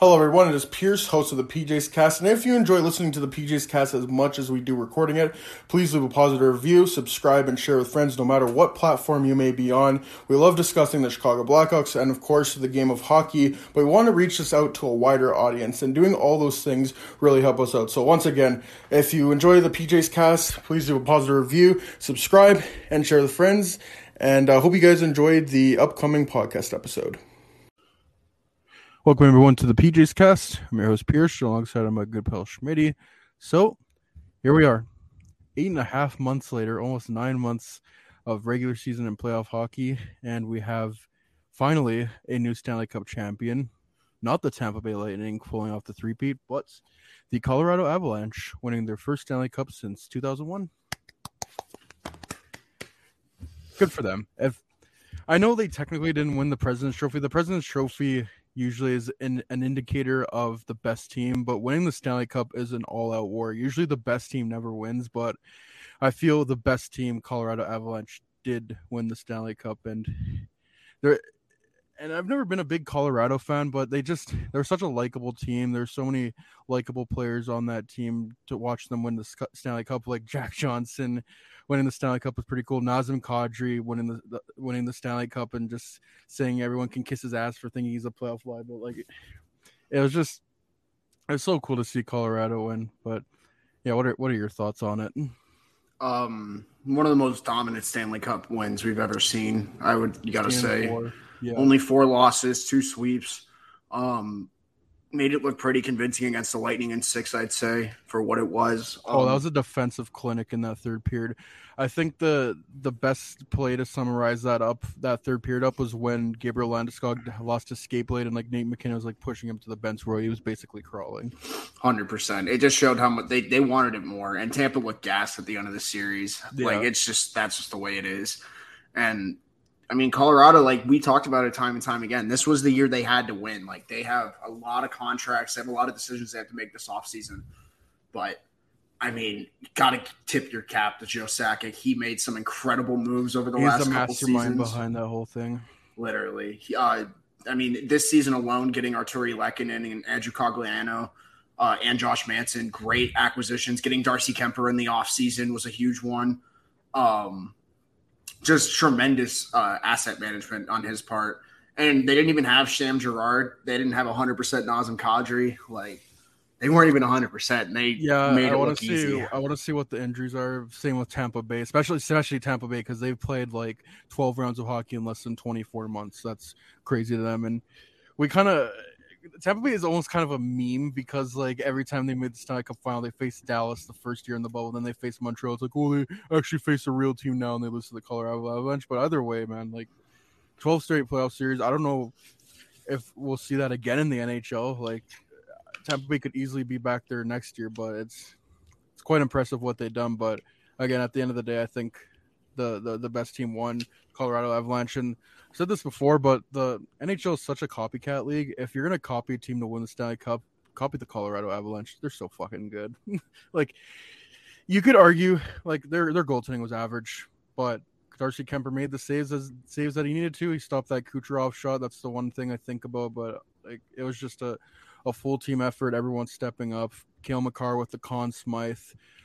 Hello, everyone. It is Pierce, host of the PJ's Cast. And if you enjoy listening to the PJ's Cast as much as we do recording it, please leave a positive review, subscribe, and share with friends no matter what platform you may be on. We love discussing the Chicago Blackhawks and, of course, the game of hockey, but we want to reach this out to a wider audience. And doing all those things really help us out. So, once again, if you enjoy the PJ's Cast, please leave a positive review, subscribe, and share with friends. And I uh, hope you guys enjoyed the upcoming podcast episode. Welcome everyone to the PJ's Cast. I'm your host Pierce, alongside my good pal Schmitty. So here we are, eight and a half months later, almost nine months of regular season and playoff hockey, and we have finally a new Stanley Cup champion. Not the Tampa Bay Lightning pulling off the three-peat, but the Colorado Avalanche winning their first Stanley Cup since 2001. Good for them. If I know they technically didn't win the President's Trophy, the President's Trophy usually is an, an indicator of the best team, but winning the Stanley Cup is an all out war. Usually the best team never wins, but I feel the best team, Colorado Avalanche, did win the Stanley Cup and they're and I've never been a big Colorado fan, but they just they're such a likable team. There's so many likable players on that team to watch them win the Stanley Cup, like Jack Johnson winning the Stanley Cup was pretty cool. Nazem Kadri winning the, the, winning the Stanley Cup and just saying everyone can kiss his ass for thinking he's a playoff but like it was just it was so cool to see Colorado win. But yeah, what are what are your thoughts on it? Um, one of the most dominant Stanley Cup wins we've ever seen. I would you got to say. Four. Yeah. Only four losses, two sweeps. Um, made it look pretty convincing against the Lightning in six, I'd say, for what it was. Um, oh, that was a defensive clinic in that third period. I think the the best play to summarize that up, that third period up, was when Gabriel Landeskog lost his skate blade and like Nate MacKinnon was like pushing him to the bench where he was basically crawling. Hundred percent. It just showed how much they, they wanted it more, and Tampa looked gassed at the end of the series. Yeah. Like it's just that's just the way it is, and I mean, Colorado, like we talked about it time and time again, this was the year they had to win. Like they have a lot of contracts, they have a lot of decisions they have to make this offseason. But I mean, got to tip your cap to Joe Sakic. He made some incredible moves over the He's last the couple mastermind seasons. behind that whole thing. Literally. Uh, I mean, this season alone, getting Artturi Lehkonen and Andrew Cogliano uh, and Josh Manson, great acquisitions. Getting Darcy Kuemper in the offseason was a huge one. Um, just tremendous uh, asset management on his part. And they didn't even have Sam Girard. They didn't have 100% Nazem Kadri. Like, they weren't even 100%. And they Yeah, made I it want look to see. easy. I want to see what the injuries are. Same with Tampa Bay, especially especially Tampa Bay because they've played like 12 rounds of hockey in less than 24 months. That's crazy to them. And we kind of Tampa Bay is almost kind of a meme because like every time they made the Stanley Cup final, they faced Dallas the first year in the bubble, then they faced Montreal. It's like, oh, they actually face a real team now, and they lose to the Colorado Avalanche. But either way, man, like 12 straight playoff series. I don't know if we'll see that again in the NHL. Like Tampa Bay could easily be back there next year, but it's it's quite impressive what they've done. But again, at the end of the day, I think the the, the best team won, Colorado Avalanche. And Said this before, but the NHL is such a copycat league. If you're gonna copy a team to win the Stanley Cup, copy the Colorado Avalanche. They're so fucking good. like you could argue like their their goaltending was average, but Darcy Kuemper made the saves as saves that he needed to. He stopped that Kucherov shot. That's the one thing I think about. But like it was just a a full team effort. Everyone stepping up. Cale Makar with the Conn Smythe.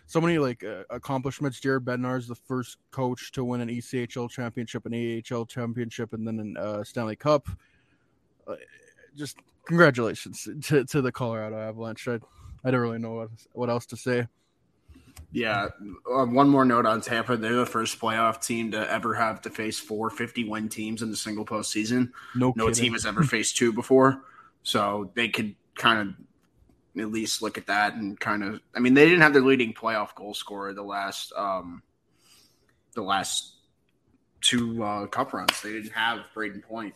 So many like uh, accomplishments. Jared Bednar is the first coach to win an ECHL championship, an AHL championship, and then an uh, Stanley Cup. Uh, just congratulations to, to the Colorado Avalanche. I, I don't really know what, what else to say. Yeah. Uh, one more note on Tampa. They're the first playoff team to ever have to face four 50 win teams in the single postseason. No, no kidding. team has ever faced two before. So they could kind of at least look at that and kind of, I mean, they didn't have their leading playoff goal scorer the last, um, the last two uh, cup runs. They didn't have Brayden Point.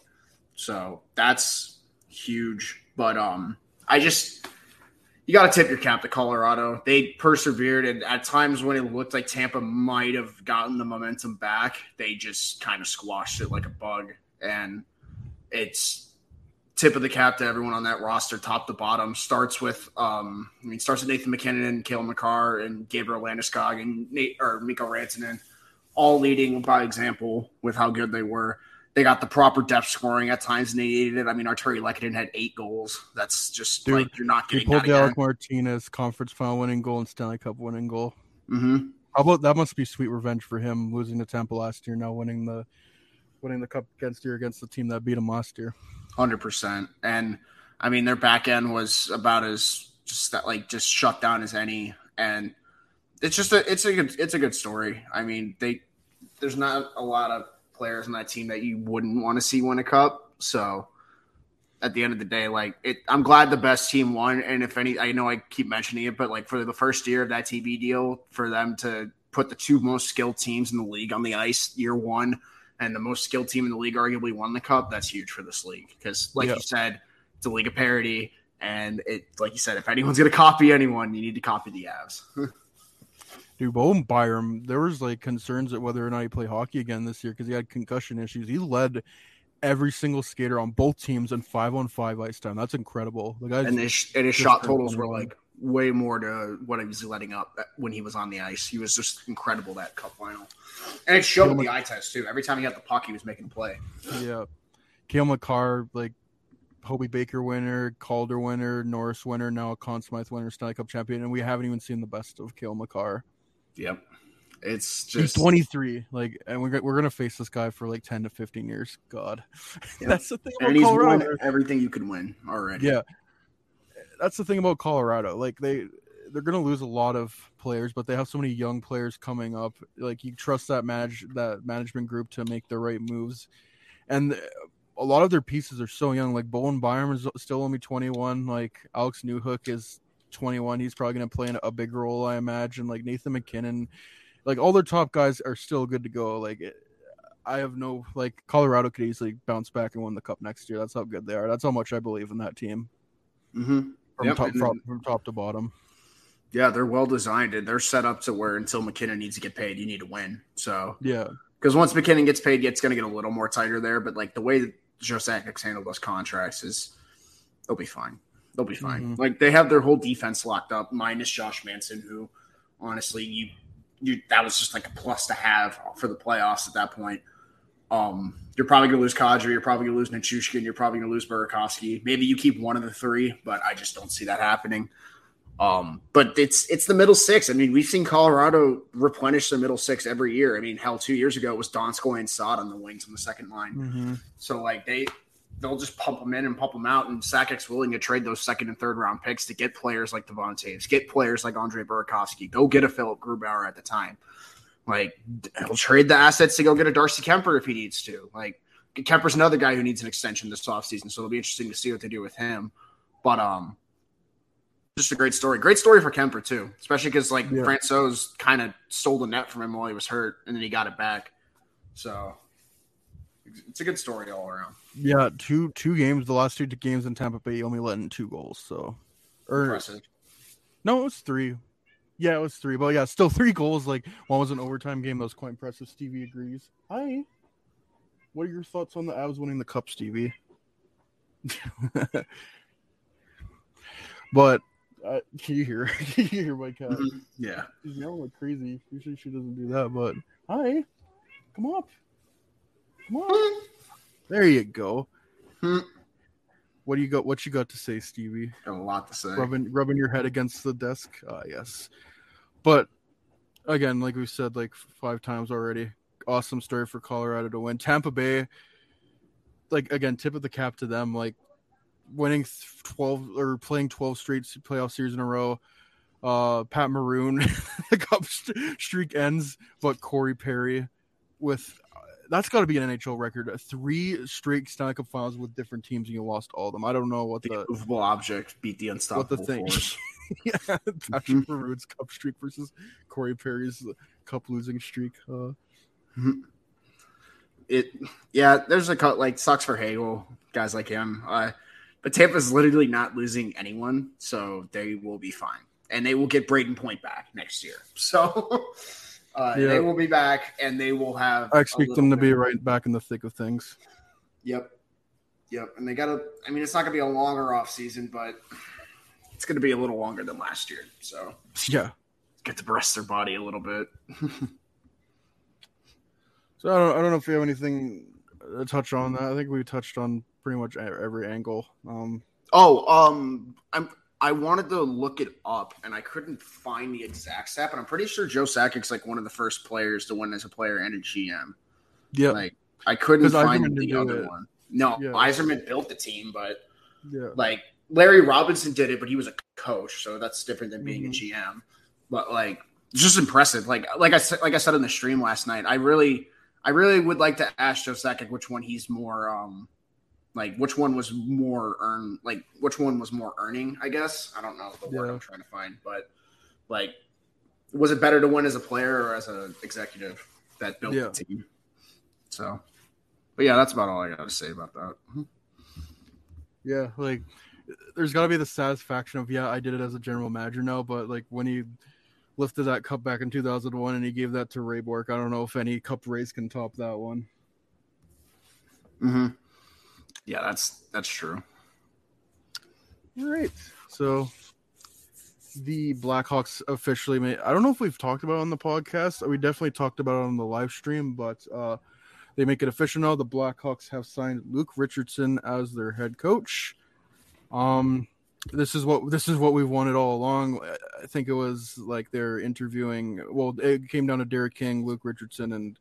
So that's huge. But um, I just, you got to tip your cap to Colorado. They persevered, and at times when it looked like Tampa might have gotten the momentum back, they just kind of squashed it like a bug. And it's tip of the cap to everyone on that roster, top to bottom. Starts with, um, I mean, starts with Nathan MacKinnon and Cale Makar and Gabriel Landeskog and Nate or Mikko Rantanen, all leading by example with how good they were. They got the proper depth scoring at times, and they needed it. I mean, Artturi Lehkonen had eight goals. That's just Dude, like you're not He getting pulled that. Alec Martinez, conference final winning goal and Stanley Cup winning goal. Mm-hmm. How about that? Must be sweet revenge for him losing to Tampa last year, now winning the winning the cup against year against the team that beat him last year. Hundred percent. And I mean, their back end was about as just that, like just shut down as any. And it's just a it's a good it's a good story. I mean, they there's not a lot of players in that team that you wouldn't want to see win a cup. So at the end of the day, like it, I'm glad the best team won. And if any, I know I keep mentioning it, but like for the first year of that TV deal, for them to put the two most skilled teams in the league on the ice year one, and the most skilled team in the league arguably won the cup, that's huge for this league. Because like Yeah. you said, it's a league of parity. And it, like you said, if anyone's going to copy anyone, you need to copy the Avs. Dude, Bowen Byram, there was like concerns at whether or not he play hockey again this year because he had concussion issues. He led every single skater on both teams in five on five ice time. That's incredible. The guys and his, and his shot totals were like way more to what he was letting up when he was on the ice. He was just incredible that cup final, and it showed with the eye test too. Every time he got the puck, he was making a play. Yeah. Cale Makar, like Hobey Baker winner, Calder winner, Norris winner, now a Conn Smythe winner, Stanley Cup champion, and we haven't even seen the best of Cale Makar. Yep, it's He's just 23, like, and we're, we're gonna face this guy for like 10 to 15 years. God, Yep. that's the thing and he's Colorado. won everything you could win already. Yeah, that's the thing about Colorado. Like they they're gonna lose a lot of players, but they have so many young players coming up. Like you trust that manage that management group to make the right moves, and a lot of their pieces are so young. Like Bowen Byram is still only 21. Like Alex Newhook is 21. He's probably gonna play in a big role, I imagine. Like Nathan MacKinnon, like all their top guys are still good to go. Like. It, I have no like Colorado could easily bounce back and win the cup next year. That's how good they are. That's how much I believe in that team hmm from Yep, top from, from top to bottom. yeah, they're well designed and they're set up to where until MacKinnon needs to get paid, you need to win. So Yeah, because once MacKinnon gets paid, it's going to get a little more tighter there. But like the way that Joe Sakic handled those contracts is, they'll be fine. They'll be fine. Mhm. Like they have their whole defense locked up, minus Josh Manson, who honestly you you that was just like a plus to have for the playoffs at that point. Um, you're probably going to lose Kadri. You're probably going to lose Nichushkin. You're probably going to lose Burakovsky. Maybe you keep one of the three, but I just don't see that happening. Um, but it's it's the middle six. I mean, we've seen Colorado replenish the middle six every year. I mean, hell, two years ago it was Donskoy and Sod on the wings on the second line. mm-hmm. So like they they'll just pump them in and pump them out, and Sakic's willing to trade those second and third round picks to get players like Devon Toews, get players like Andre Burakovsky, go get a Philipp Grubauer at the time. Like he'll trade the assets to go get a Darcy Kuemper if he needs to. Like Kuemper's another guy who needs an extension this offseason, so it'll be interesting to see what they do with him. But um just a great story. Great story for Kuemper too, especially because like Yeah. Francouz kind of stole the net from him while he was hurt, and then he got it back. So it's a good story all around. yeah, two two games. The last two games in Tampa Bay, only let in two goals. So, or Impressive. no, it was three. Yeah, it was three. But yeah, still three goals. Like one was an overtime game. That was quite impressive. Stevie agrees. Hi. What are your thoughts on the Avs winning the cup, Stevie? but uh, can you hear? Can you hear my cat? Mhm. Yeah. She's yelling like crazy. Usually she doesn't do that, but hi, come up, come on. There you go. What do you got? What you got to say, Stevie? Got a lot to say. Rubbing rubbing your head against the desk. Ah, yes. But again, like we said, like five times already. Awesome story for Colorado to win. Tampa Bay, like again, tip of the cap to them. Like winning twelve or playing twelve straight playoff series in a row. Uh, Pat Maroon, the cup streak ends, but Corey Perry with that's got to be an NHL record. Three straight Stanley Cup finals with different teams, and you lost all of them. I don't know what the, the movable object beat the unstoppable what the thing. force. yeah, Patrick mm-hmm. Maroon's cup streak versus Corey Perry's cup losing streak. Uh. It, yeah, there's a cut like sucks for Hagel, guys like him. Uh, but Tampa's literally not losing anyone, so they will be fine, and they will get Brayden Point back next year. So. Uh, yeah. They will be back, and they will have. I expect them to be right back in the thick of things. Yep, yep. And they got to. I mean, it's not going to be a longer off season, but it's going to be a little longer than last year. So yeah, get to rest their body a little bit. so I don't. I don't know if we have anything to touch on that. I think we touched on pretty much every angle. Um, oh, um, I'm I wanted to look it up and I couldn't find the exact stat, but I'm pretty sure Joe Sakic's like one of the first players to win as a player and a GM. Yeah. Like I couldn't find the other it. one. No, yeah. Built the team, but yeah. like Larry Robinson did it, but he was a coach, so that's different than being mm-hmm. a GM. But like it's just impressive. Like like I said like I said in the stream last night, I really I really would like to ask Joe Sakic which one he's more um like which one was more earn like which one was more earning i guess i don't know the word yeah. i'm trying to find but like was it better to win as a player or as an executive that built yeah. the team so but yeah that's about all i got to say about that mm-hmm. yeah like there's got to be the satisfaction of yeah i did it as a general manager now but like when he lifted that cup back in 2001 and he gave that to ray bourque i don't know if any cup race can top that one mm-hmm yeah, that's that's true. All right. So the Blackhawks officially made I don't know if we've talked about it on the podcast. We definitely talked about it on the live stream, but uh they make it official now. The Blackhawks have signed Luke Richardson as their head coach. Um this is what this is what we've wanted all along. I think it was like they're interviewing well, it came down to Derek King, Luke Richardson and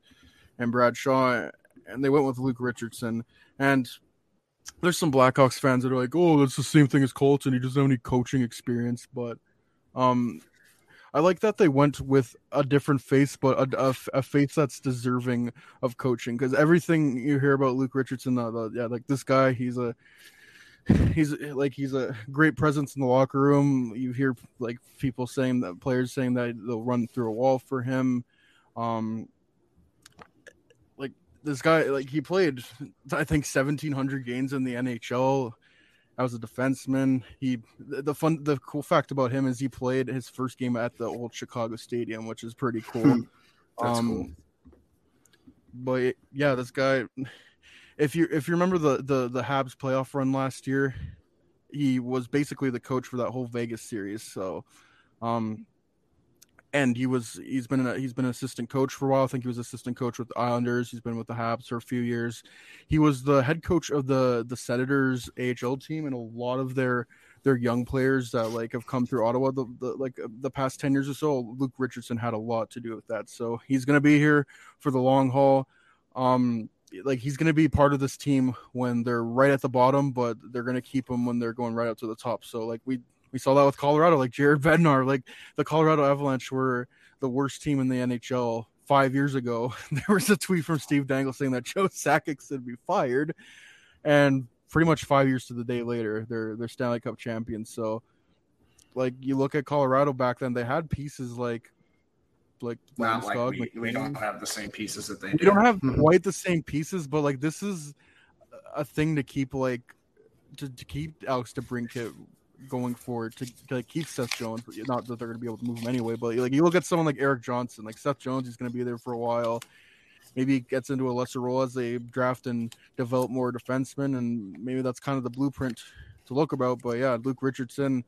and Brad Shaw and they went with Luke Richardson. And there's some Blackhawks fans that are like, "Oh, that's the same thing as Colts, and He doesn't have any coaching experience." But um, I like that they went with a different face, but a, a, a face that's deserving of coaching. Because everything you hear about Luke Richardson, the, the, yeah, like this guy, he's a he's like he's a great presence in the locker room. You hear like people saying that players saying that they'll run through a wall for him. Um, this guy like he played I think 1700 games in the NHL as a defenseman. He the fun the cool fact about him is he played his first game at the old Chicago Stadium, which is pretty cool. That's um, cool. But yeah, this guy if you if you remember the the the Habs playoff run last year, he was basically the coach for that whole Vegas series. So um and he was he's been a, he's been an assistant coach for a while. I think he was assistant coach with the Islanders. He's been with the Habs for a few years. He was the head coach of the the Senators AHL team, and a lot of their their young players that like have come through Ottawa the, the like the past ten years or so. Luke Richardson had a lot to do with that, so he's going to be here for the long haul. Um, like he's going to be part of this team when they're right at the bottom, but they're going to keep him when they're going right up to the top. So like we we saw that with Colorado, like Jared Bednar, like the Colorado Avalanche were the worst team in the NHL five years ago. There was a tweet from Steve Dangle saying that Joe Sakic should be fired, and pretty much five years to the day later, they're they're Stanley Cup champions. So, like you look at Colorado back then, they had pieces like like not like we, we, don't have the same pieces that they. We do. don't have mm-hmm. quite the same pieces, but like this is a thing to keep like to, to keep Alex DeBrincat going forward to, to keep Seth Jones. Not that they're going to be able to move him anyway, but like you look at someone like Erik Johnson, like Seth Jones, he's going to be there for a while. Maybe he gets into a lesser role as they draft and develop more defensemen, and maybe that's kind of the blueprint to look about. But yeah, Luke Richardson,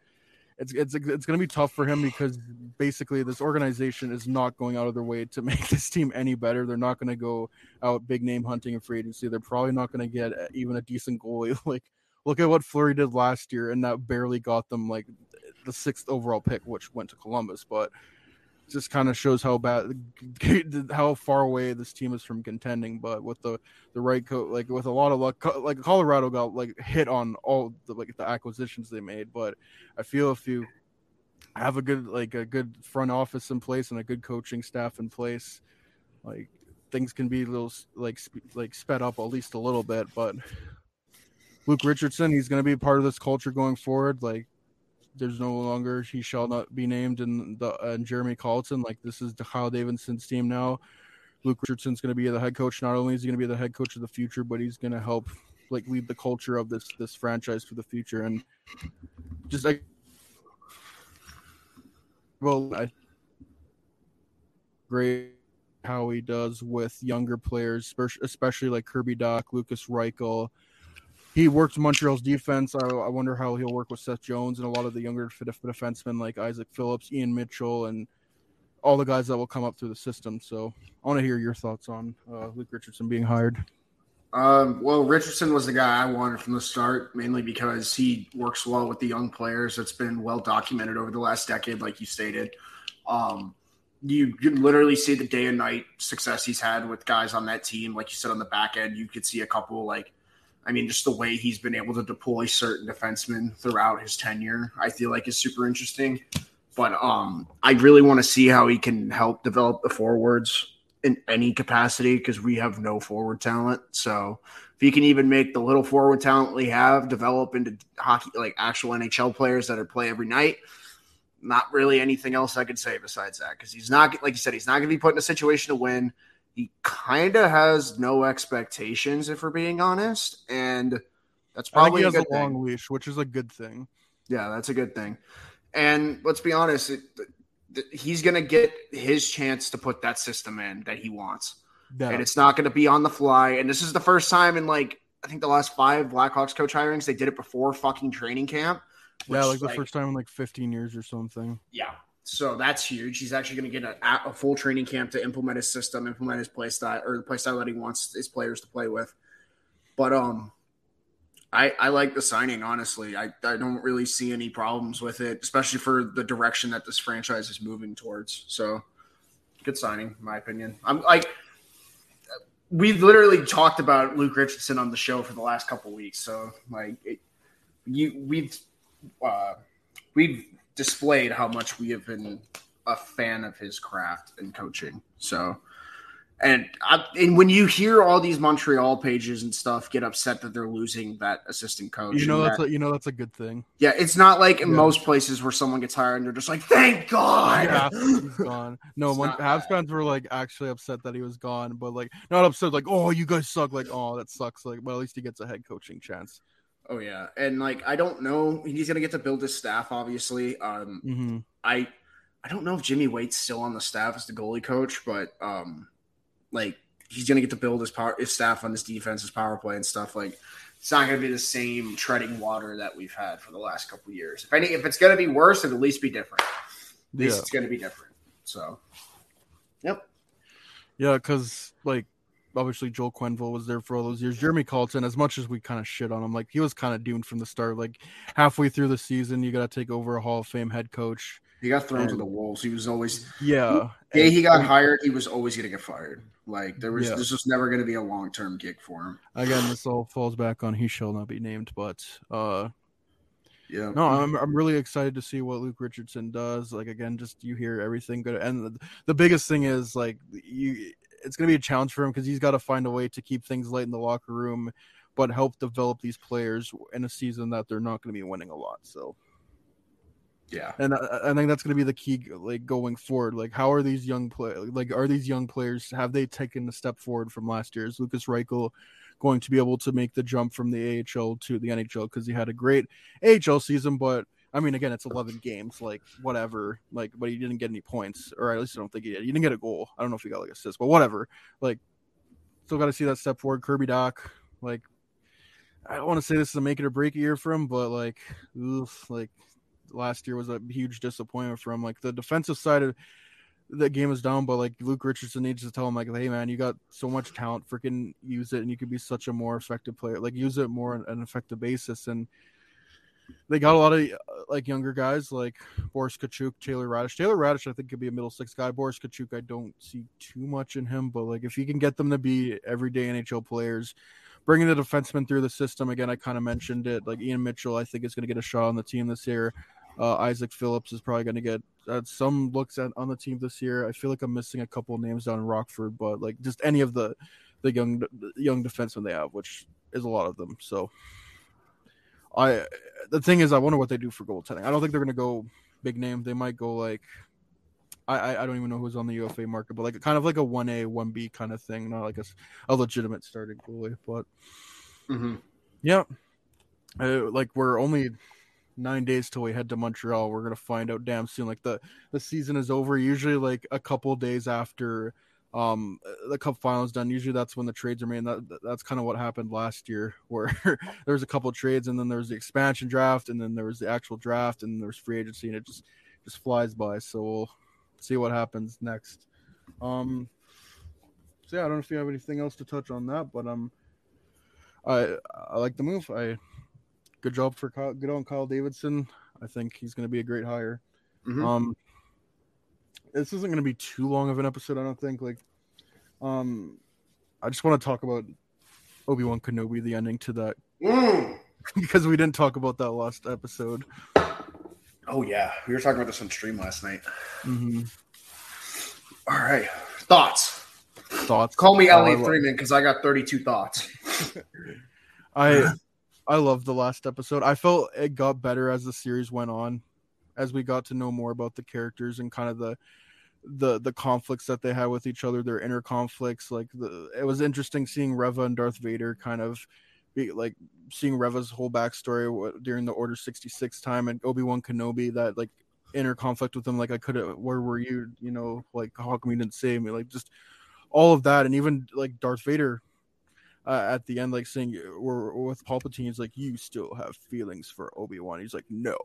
it's it's it's going to be tough for him because basically this organization is not going out of their way to make this team any better. They're not going to go out big name hunting in free agency. They're probably not going to get even a decent goalie like look at what Fleury did last year, and that barely got them like the sixth overall pick, which went to Columbus. But just kind of shows how bad, how far away this team is from contending. But with the the right coach, like with a lot of luck, like Colorado got like hit on all the like the acquisitions they made. But I feel if you have a good like a good front office in place and a good coaching staff in place, like things can be a little like like sped up at least a little bit. But Luke Richardson, he's going to be part of this culture going forward. Like there's no longer he shall not be named in the uh, Jeremy Colliton. Like this is Kyle Davidson's team now. Luke Richardson's going to be the head coach. Not only is he going to be the head coach of the future, but he's going to help like lead the culture of this this franchise for the future. And just like, well, I great how he does with younger players, especially like Kirby Dach, Lukas Reichel, he worked Montreal's defense. I, I, wonder how he'll work with Seth Jones and a lot of the younger defensemen like Isaak Phillips, Ian Mitchell, and all the guys that will come up through the system. So I want to hear your thoughts on uh, Luke Richardson being hired. Um, well, Richardson was the guy I wanted from the start, mainly because he works well with the young players. It's been well documented over the last decade, like you stated. Um, you can literally see the day and night success he's had with guys on that team. Like you said on the back end, you could see a couple like I mean, just the way he's been able to deploy certain defensemen throughout his tenure, I feel like is super interesting. But um, I really want to see how he can help develop the forwards in any capacity because we have no forward talent. So if he can even make the little forward talent we have develop into hockey, like actual NHL players that are play every night, not really anything else I could say besides that because he's not, like you said, he's not going to be put in a situation to win he kind of has no expectations, if we're being honest, and that's probably he has a, a long leash, which is a good thing. Yeah, that's a good thing. And let's be honest, it, he's going to get his chance to put that system in that he wants, yeah. and it's not going to be on the fly. And this is the first time in like I think the last five Blackhawks coach hirings they did it before fucking training camp. Which, yeah, like the like, first time in like 15 years or something. Yeah, so that's huge. He's actually going to get a, a, full training camp to implement his system, implement his play style or the play style that he wants his players to play with. But um, I I like the signing honestly. I I don't really see any problems with it, especially for the direction that this franchise is moving towards. So good signing, in my opinion. I'm like. We've literally talked about Luke Richardson on the show for the last couple weeks, so like, it, you we've uh, we've displayed how much we have been a fan of his craft and coaching. So, and I, and when you hear all these Montreal pages and stuff get upset that they're losing that assistant coach, you know that's that, a, you know that's a good thing. Yeah, it's not like in yeah. most places where someone gets hired and they're just like, "Thank God, yeah, he's gone." No, when Habs fans were like actually upset that he was gone, but like not upset like, "Oh, you guys suck." Like, "Oh, that sucks." Like, but at least he gets a head coaching chance. Oh yeah, and like I don't know, he's gonna get to build his staff. Obviously, um, mm-hmm. I I don't know if Jimmy Waite's still on the staff as the goalie coach, but um, like he's gonna get to build his power, his staff on this defense, his power play and stuff. Like it's not gonna be the same treading water that we've had for the last couple years. If any, if it's gonna be worse, it'll at least be different. At least yeah. it's gonna be different. So, yep. Yeah, because like obviously Joel Quenneville was there for all those years. Jeremy Colliton, as much as we kind of shit on him, like he was kind of doomed from the start. Like halfway through the season, you got to take over a Hall of Fame head coach. He got thrown and, to the wolves. He was always yeah. The day he got hired, he was always going to get fired. Like there was, yeah. this was never going to be a long term gig for him. Again, this all falls back on he shall not be named, but uh, yeah. No, I'm I'm really excited to see what Luke Richardson does. Like again, just you hear everything good, and the, the biggest thing is like you it's going to be a challenge for him because he's got to find a way to keep things light in the locker room, but help develop these players in a season that they're not going to be winning a lot. So, yeah, and I, I think that's going to be the key, like going forward. Like, how are these young play? Like, are these young players have they taken a step forward from last year? Is Lukas Reichel going to be able to make the jump from the AHL to the NHL because he had a great AHL season, but I mean, again, it's 11 games, like whatever, like, but he didn't get any points, or at least I don't think he did. He didn't get a goal. I don't know if he got like assists, but whatever. Like, still got to see that step forward. Kirby Dach, like, I don't want to say this is a make it or break year for him, but like, oof, like last year was a huge disappointment for him. Like the defensive side of the game is down, but like Luke Richardson needs to tell him, like, hey man, you got so much talent, freaking use it, and you could be such a more effective player. Like use it more on an effective basis and they got a lot of uh, like younger guys like Boris Katchouk, Taylor Raddysh. Taylor Raddysh, I think, could be a middle six guy. Boris Katchouk, I don't see too much in him, but like if you can get them to be everyday NHL players, bringing the defenseman through the system again, I kind of mentioned it. Like Ian Mitchell, I think is going to get a shot on the team this year. Uh, Isaak Phillips is probably going to get uh, some looks at on the team this year. I feel like I'm missing a couple names down in Rockford, but like just any of the the young young defensemen they have, which is a lot of them. So I the thing is, I wonder what they do for goaltending. I don't think they're going to go big name. They might go like I, I don't even know who's on the UFA market, but like kind of like a one A one B kind of thing, not like a, a legitimate starting goalie. But mm-hmm. yeah, uh, like we're only nine days till we head to Montreal. We're gonna find out damn soon. Like the the season is over. Usually like a couple days after um the cup finals done. Usually that's when the trades are made. That that's kind of what happened last year where there was a couple trades and then there was the expansion draft and then there was the actual draft and there's free agency and it just just flies by. So we'll see what happens next. Um so yeah i don't know if you have anything else to touch on that but um i i like the move. I good job for Kyle, good on kyle davidson. I think he's going to be a great hire. Mhm. um this isn't going to be too long of an episode i don't think like um i just want to talk about obi-wan kenobi the ending to that Mm. because we didn't talk about that last episode Oh yeah, we were talking about this on stream last night. mm-hmm. All right, thoughts. thoughts Call me Oh, Ellie lo- Freeman because I got 32 thoughts. i i loved the last episode i felt it got better as the series went on as we got to know more about the characters and kind of the the the conflicts that they had with each other their inner conflicts like the it was interesting seeing reva and darth vader kind of be like seeing reva's whole backstory during the order 66 time and obi-wan kenobi that like inner conflict with him like i could have where were you you know like how come you didn't save me? Like just all of that and even like darth vader uh, at the end, like saying we're with Palpatine, he's like, "You still have feelings for Obi Wan." He's like, "No,"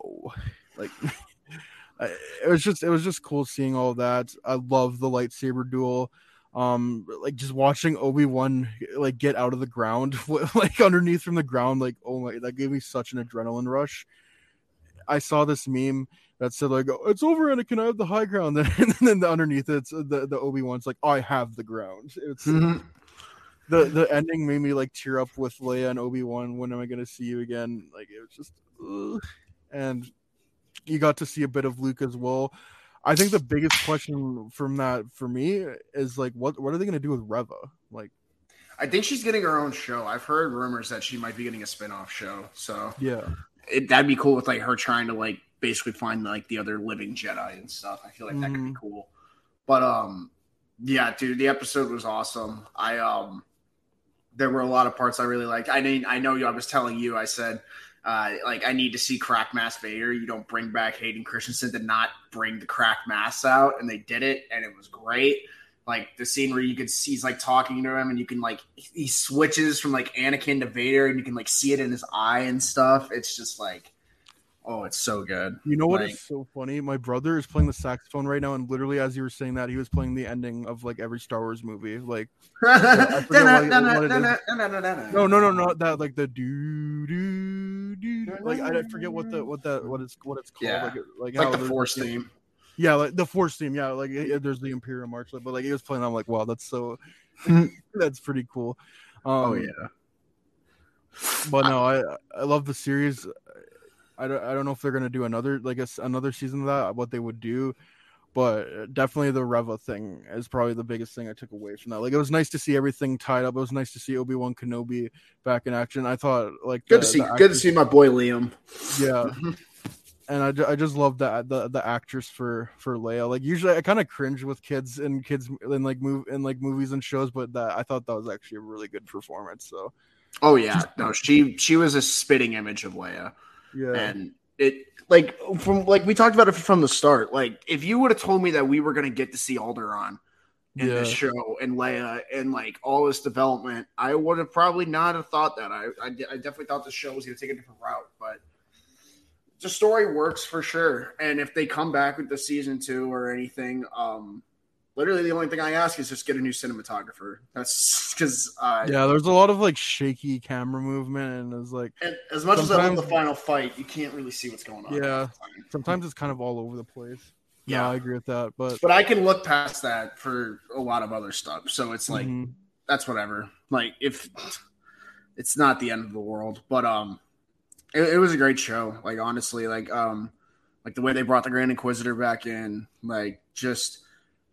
like it was just it was just cool seeing all that. I love the lightsaber duel. Um, like just watching Obi Wan like get out of the ground, like underneath from the ground, like oh my, that gave me such an adrenaline rush. I saw this meme that said like, oh, "It's over, and Anakin. I have the high ground." and then the underneath it's the the Obi Wan's like, "I have the ground." It's the the ending made me like tear up with Leia and Obi Wan. When am I gonna see you again? Like it was just, ugh. and you got to see a bit of Luke as well. I think the biggest question from that for me is like, what what are they gonna do with Reva? Like, I think she's getting her own show. I've heard rumors that she might be getting a spin-off show. So yeah, it, that'd be cool with like her trying to like basically find like the other living Jedi and stuff. I feel like that could be Mhm. cool. But um yeah, dude, the episode was awesome. I um there were a lot of parts I really liked. I mean, I know you I was telling you, I said uh, like I need to see crack mass Vader. You don't bring back Hayden Christensen to not bring the crack mass out, and they did it, and it was great. Like the scene where you could see he's like talking to him, and you can like he switches from like Anakin to Vader, and you can like see it in his eye and stuff. It's just like, oh, it's so good. you know what is Like- so funny? My brother is playing the saxophone right now, and literally as you were saying that, he was playing the ending of like every Star Wars movie. Like, I forget what- what it is. no, no, no, not that. Like the do do do. Like I forget what the what that what it's what it's called. Yeah. Like, like, Like how the Force theme. Yeah, like the Force theme. Yeah, like yeah, there's the Imperial March, but like he was playing. I'm like, wow, that's so. that's pretty cool. Um, Oh yeah. but no, I I love the series. I don't, I don't know if they're gonna do another like a another season of that. What they would do, but uh, definitely the Reva thing is probably the biggest thing I took away from that. Like it was nice to see everything tied up. It was nice to see Obi Wan Kenobi back in action. I thought like Good the- to see. the Good to see my boy Liam. Yeah. And I, I just love that the the actress for for Leia. Like usually I kind of cringe with kids and kids in like move in like movies and shows, but that I thought that was actually a really good performance. So Oh yeah, no, she she was a spitting image of Leia. Yeah, and it like from like we talked about it from the start. Like if you would have told me that we were gonna get to see Alderaan in this show and Leia and like all this development, I would have probably not have thought that. I I, I definitely thought the show was gonna take a different route, but the story works for sure. And if they come back with the season two or anything, um, literally the only thing I ask is just get a new cinematographer. That's because uh, Yeah, there's a lot of like shaky camera movement, and it's like and as much as I love the final fight, you can't really see what's going on. Yeah. all the time. sometimes it's kind of all over the place. Yeah, Yeah. I agree with that. But But I can look past that for a lot of other stuff. So it's like Mhm. that's whatever. Like if it's not the end of the world, but um, it, it was a great show. Like honestly, like um, like the way they brought the Grand Inquisitor back in, like just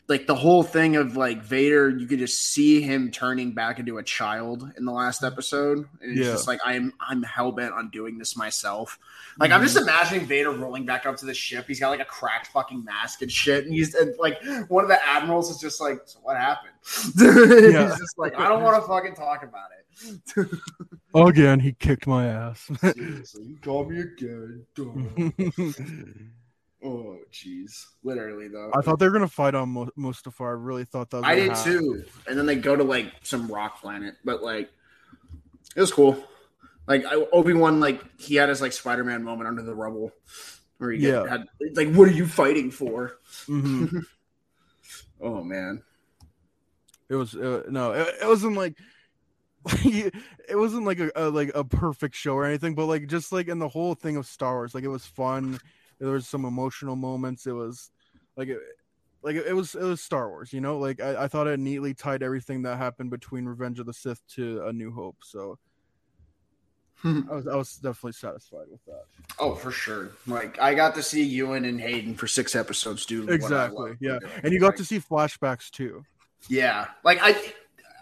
like the whole thing of like Vader, you could just see him turning back into a child in the last episode. And it's Yeah. just like I'm I'm hell bent on doing this myself. Like I'm just mhm. imagining Vader rolling back up to the ship. He's got like a cracked fucking mask and shit, and he's and, like one of the admirals is just like, "So what happened?" Yeah. he's just like, "I don't want to fucking talk about it." again, he kicked my ass. Seriously, you call me again. oh, jeez. Literally though. I thought they were gonna fight on Mo- Mustafar. I really thought that. Was I did happen. too. And then they go to like some rock planet, but like it was cool. Like Obi Wan, like he had his like Spider Man moment under the rubble, where he Yeah. had like, "What are you fighting for?" Mhm. Oh man, It was uh, no, it, it wasn't like it wasn't like a, a like a perfect show or anything, but like just like in the whole thing of Star Wars, like it was fun. There was some emotional moments. It was like it, like it was it was Star Wars, you know. Like I, I thought it neatly tied everything that happened between Revenge of the Sith to A New Hope. So hmm. I was I was definitely satisfied with that. oh for sure. Like I got to see Ewan and Hayden for six episodes, dude. Exactly, yeah, and you got to see flashbacks too. Yeah, like I,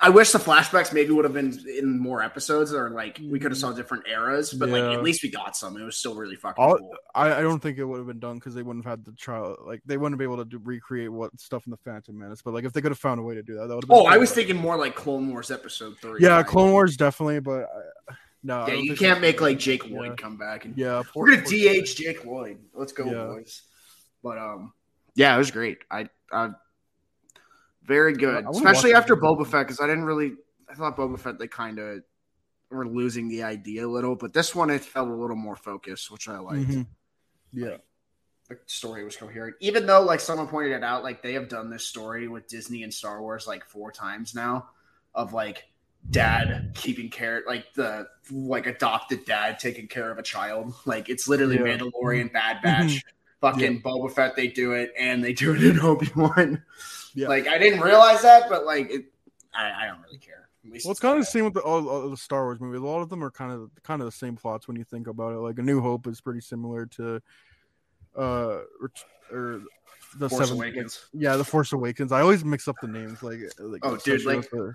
I wish the flashbacks maybe would have been in more episodes, or like we could have saw different eras. But like at least we got some. It was still really fucking All- cool. I, I don't think it would have been done because they wouldn't have had the trial. Like they wouldn't be able to do, recreate what stuff in the Phantom Menace. But like if they could have found a way to do that, that would. Have been. Oh, I was thinking more like Clone Wars episode three. Yeah, Clone Wars definitely, but uh, no. Yeah, you can't make like Jake Yeah. Lloyd come back and Yeah, we're gonna DH Jake Lloyd. Let's go, Yeah. boys. But um, yeah, it was great. I, I very good, especially after. Boba Fett because I didn't really. I thought Boba Fett they kind of were losing the idea a little, but this one it felt a little more focused, which I liked. Mhm. Yeah, the story was coherent. Even though, like someone pointed it out, like they have done this story with Disney and Star Wars like four times now, of like dad keeping care, like the like adopted dad taking care of a child. Like it's literally Yeah. Mm-hmm. Mandalorian, Bad Batch, fucking Boba Fett. They do it, and they do it in Obi Wan. Yeah. Like I didn't realize that, but like it, I, I don't really care. Well, it's kind of the same with the, all, all the Star Wars movies. A lot of them are kind of kind of the same plots when you think about it. Like A New Hope is pretty similar to, uh, ret- or the Force Seven- Awakens. Yeah, the Force Awakens. I always mix up the names. Like, like Oh, dude, like- the-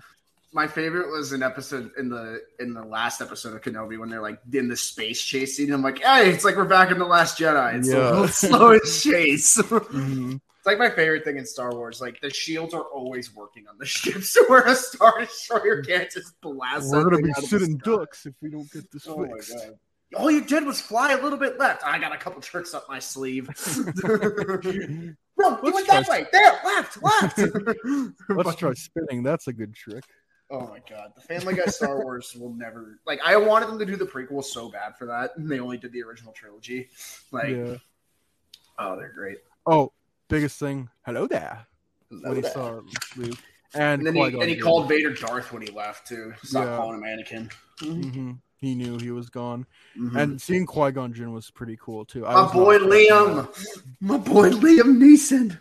My favorite was an episode in the in the last episode of Kenobi when they're like in the space chase scene. I'm like, hey, it's like we're back in the Last Jedi. It's Yeah. the slowest chase. Mhm. It's like my favorite thing in Star Wars. Like the shields are always working on the ships, so where a star destroyer can't just blast. We're gonna be sitting ducks if we don't get this Oh my fixed. god! All you did was fly a little bit left. I got a couple tricks up my sleeve. no, you went that way. There, left, left. Let's try spinning. That's a good trick. Oh my god, the Family Guy Star Wars will never like. I wanted them to do the prequel so bad for that, and they only did the original trilogy. Like, yeah. oh, they're great. Oh, biggest thing. Hello there. When he And, saw Luke. And, then he, and he called Vader Darth when he left too. Stop Yeah. calling him Anakin. Mhm. He knew he was gone. Mhm. And seeing Qui Gon Jinn was pretty cool too. I my boy that. Liam, my boy Liam Neeson.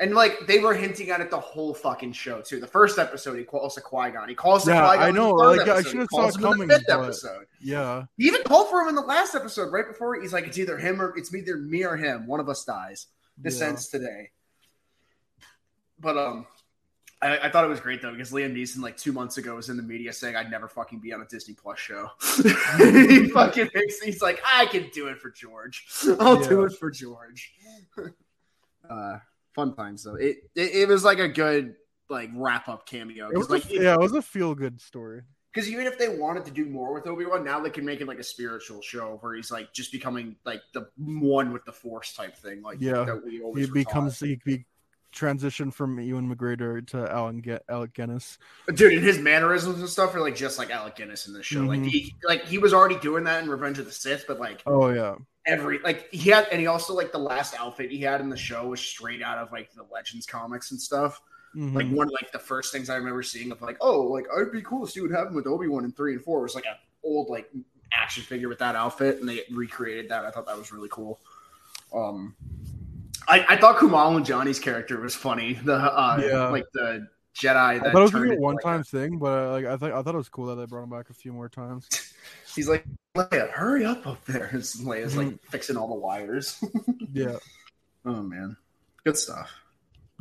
And like they were hinting at it the whole fucking show too. The first episode, he calls to Qui Gon. He calls to Yeah, Qui Gon. I know, In the third like, I should've saw him it in coming, the fifth but- episode. Yeah. He even called for him in the last episode, right before he's like, "It's either him or it's either me or him. One of us dies. This Yeah. ends today." But um, I, I thought it was great though because Liam Neeson like two months ago was in the media saying I'd never fucking be on a Disney Plus show. he fucking makes, he's like, I can do it for George. I'll do it for George. uh, fun times though. It, it it was like a good like wrap up cameo. It was 'Cause, a- like yeah, it was a feel good story. Because even if they wanted to do more with Obi Wan, now they can make it like a spiritual show where he's like just becoming like the one with the Force type thing. Like Yeah. that we He becomes taught. he be transitioned from Ewan McGregor to Alan Ge- Alec Guinness. dude, and his mannerisms and stuff are like just like Alec Guinness in this show. Like Mhm. he like he was already doing that in Revenge of the Sith, but like Oh yeah. every like he had, and he also like the last outfit he had in the show was straight out of like the Legends comics and stuff. Mhm. Like one of like the first things I remember seeing of like, oh, like I'd be cool to see what happened with Obi Wan in three and four was like an old like action figure with that outfit, and they recreated that. I thought that was really cool. Um, I, I thought Kumail Nanjiani's character was funny. The uh, Yeah. like the Jedi I that thought it was turned gonna be a into, one like, time thing, but uh, like I thought I thought it was cool that they brought him back a few more times. He's like, Leia, hurry up up there. And Leia's like Mm-hmm. fixing all the wires. Yeah. oh man, good stuff.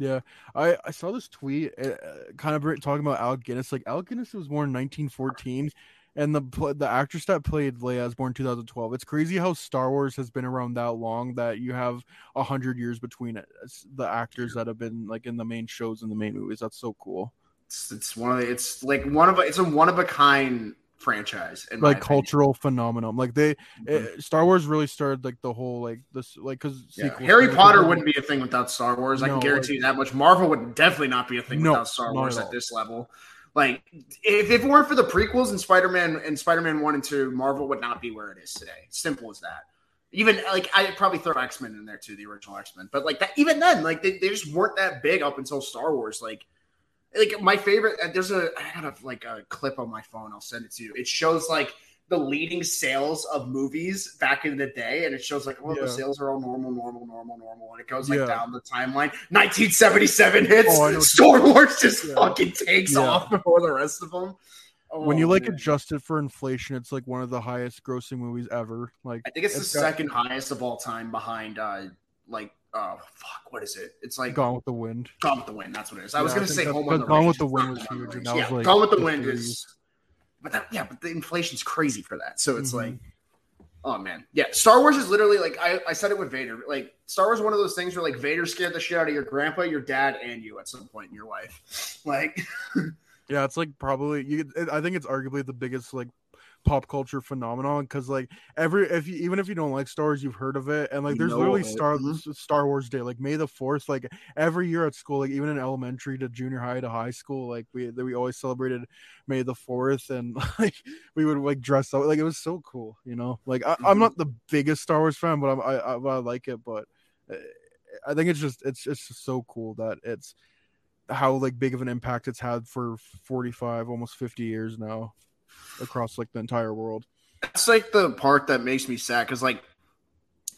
Yeah, I, I saw this tweet uh, kind of talking about Alec Guinness. Like Alec Guinness was born in 1914, and the the actress that played Leia is born 2012. It's crazy how Star Wars has been around that long that you have a hundred years between it. It's the actors that have been like in the main shows and the main movies. That's so cool. It's, it's one of the, it's like one of a, it's a one of a kind franchise. My Like cultural phenomenon. Like they, Mhm. uh, Star Wars really started like the whole like this like because Yeah. Harry Potter wouldn't be a thing without Star Wars. I can guarantee like- you that much. Marvel would definitely not be a thing No, without Star Wars at at, this level. Like if, if it weren't for the prequels and Spider Man and Spider Man one and two, Marvel would not be where it is today. Simple as that. Even like I'd probably throw X Men in there too, the original X Men. But like that, even then, like they, they just weren't that big up until Star Wars. Like like my favorite. uh, There's a I got a, like a clip on my phone. I'll send it to you. It shows like the leading sales of movies back in the day, and it shows like, oh, Yeah. the sales are all normal, normal, normal, normal, and it goes like Yeah. down the timeline. 1977 hits. Oh, I know what Star Wars just Yeah. fucking takes off before the rest of them. when Oh, you like man. adjust it for inflation, it's like one of the highest grossing movies ever. Like I think it's, it's the got- second highest of all time behind uh like oh fuck, what is it? It's like Gone with the Wind. Gone with the Wind. That's what it is. I was Yeah, I gonna think say Home on the Gone Range. with the Wind was Home on the huge, and Range. that yeah, was, like, Gone with the the Wind three. is, but that, yeah, but the inflation's crazy for that. So it's Mhm. like, oh man, yeah. Star Wars is literally like I, I said it with Vader. Like Star Wars, is one of those things where like Vader scared the shit out of your grandpa, your dad, and you at some point in your life. Like, Yeah, it's like probably you. I think it's arguably the biggest like pop culture phenomenon because like every if you even if you don't like Star Wars, you've heard of it, and like You there's literally it. Star Mhm. Star Wars Day, like May the Fourth, like every year at school, like even in elementary to junior high to high school, like we we always celebrated May the Fourth, and like we would like dress up, like it was so cool, you know. Like I, I'm Mhm. not the biggest Star Wars fan, but I'm, I, I I like it, but uh, I think it's just it's it's just so cool that it's how like big of an impact it's had for 45 almost 50 years now across like the entire world that's like the part that makes me sad because like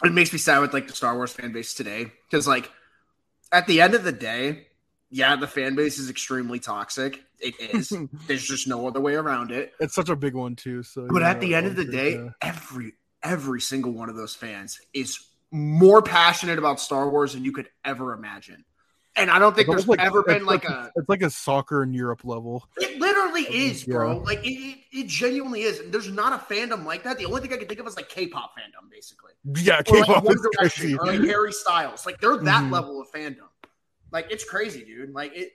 it makes me sad with like the Star Wars fan base today because like at the end of the day, yeah, the fan base is extremely toxic. It is. There's just no other way around it. it's such a big one too so But at the end of the day, yeah. every every single one of those fans is more passionate about Star Wars than you could ever imagine. And I don't think It's there's almost ever been like a it's like a soccer in Europe level it literally is, bro. Yeah. Like it, it, it genuinely is. And there's not a fandom like that. The only thing I can think of is like K-pop fandom, basically. yeah or like K-pop One Direction, crazy. or like Harry Styles. Like they're that Mhm. level of fandom. Like it's crazy, dude. Like it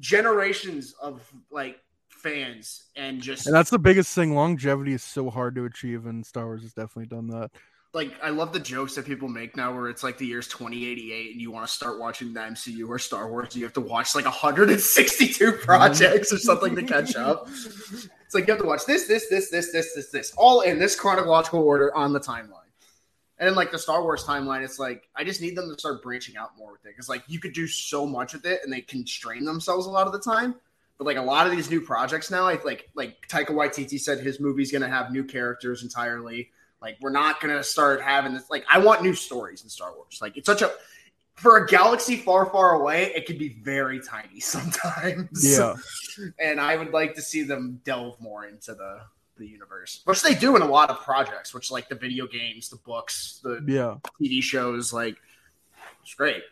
generations of like fans and just and that's the biggest thing longevity is so hard to achieve and star wars has definitely done that like I love the jokes that people make now where it's like the year's 2088 and you want to start watching the MCU or Star Wars, you have to watch like 162 projects or something to catch up. It's like you have to watch this, this, this, this, this, this, this, all in this chronological order on the timeline. And then like the Star Wars timeline, it's like I just need them to start branching out more with it because like you could do so much with it and they constrain themselves a lot of the time. But like a lot of these new projects now, I like like Taika Waititi said his movie's gonna have new characters entirely. Like we're not gonna start having this. Like I want new stories in Star Wars. Like it's such a for a galaxy far, far away, it can be very tiny sometimes. yeah and I would like to see them delve more into the the universe, which they do in a lot of projects. Which like the video games, the books, the yeah TV shows. Like it's great,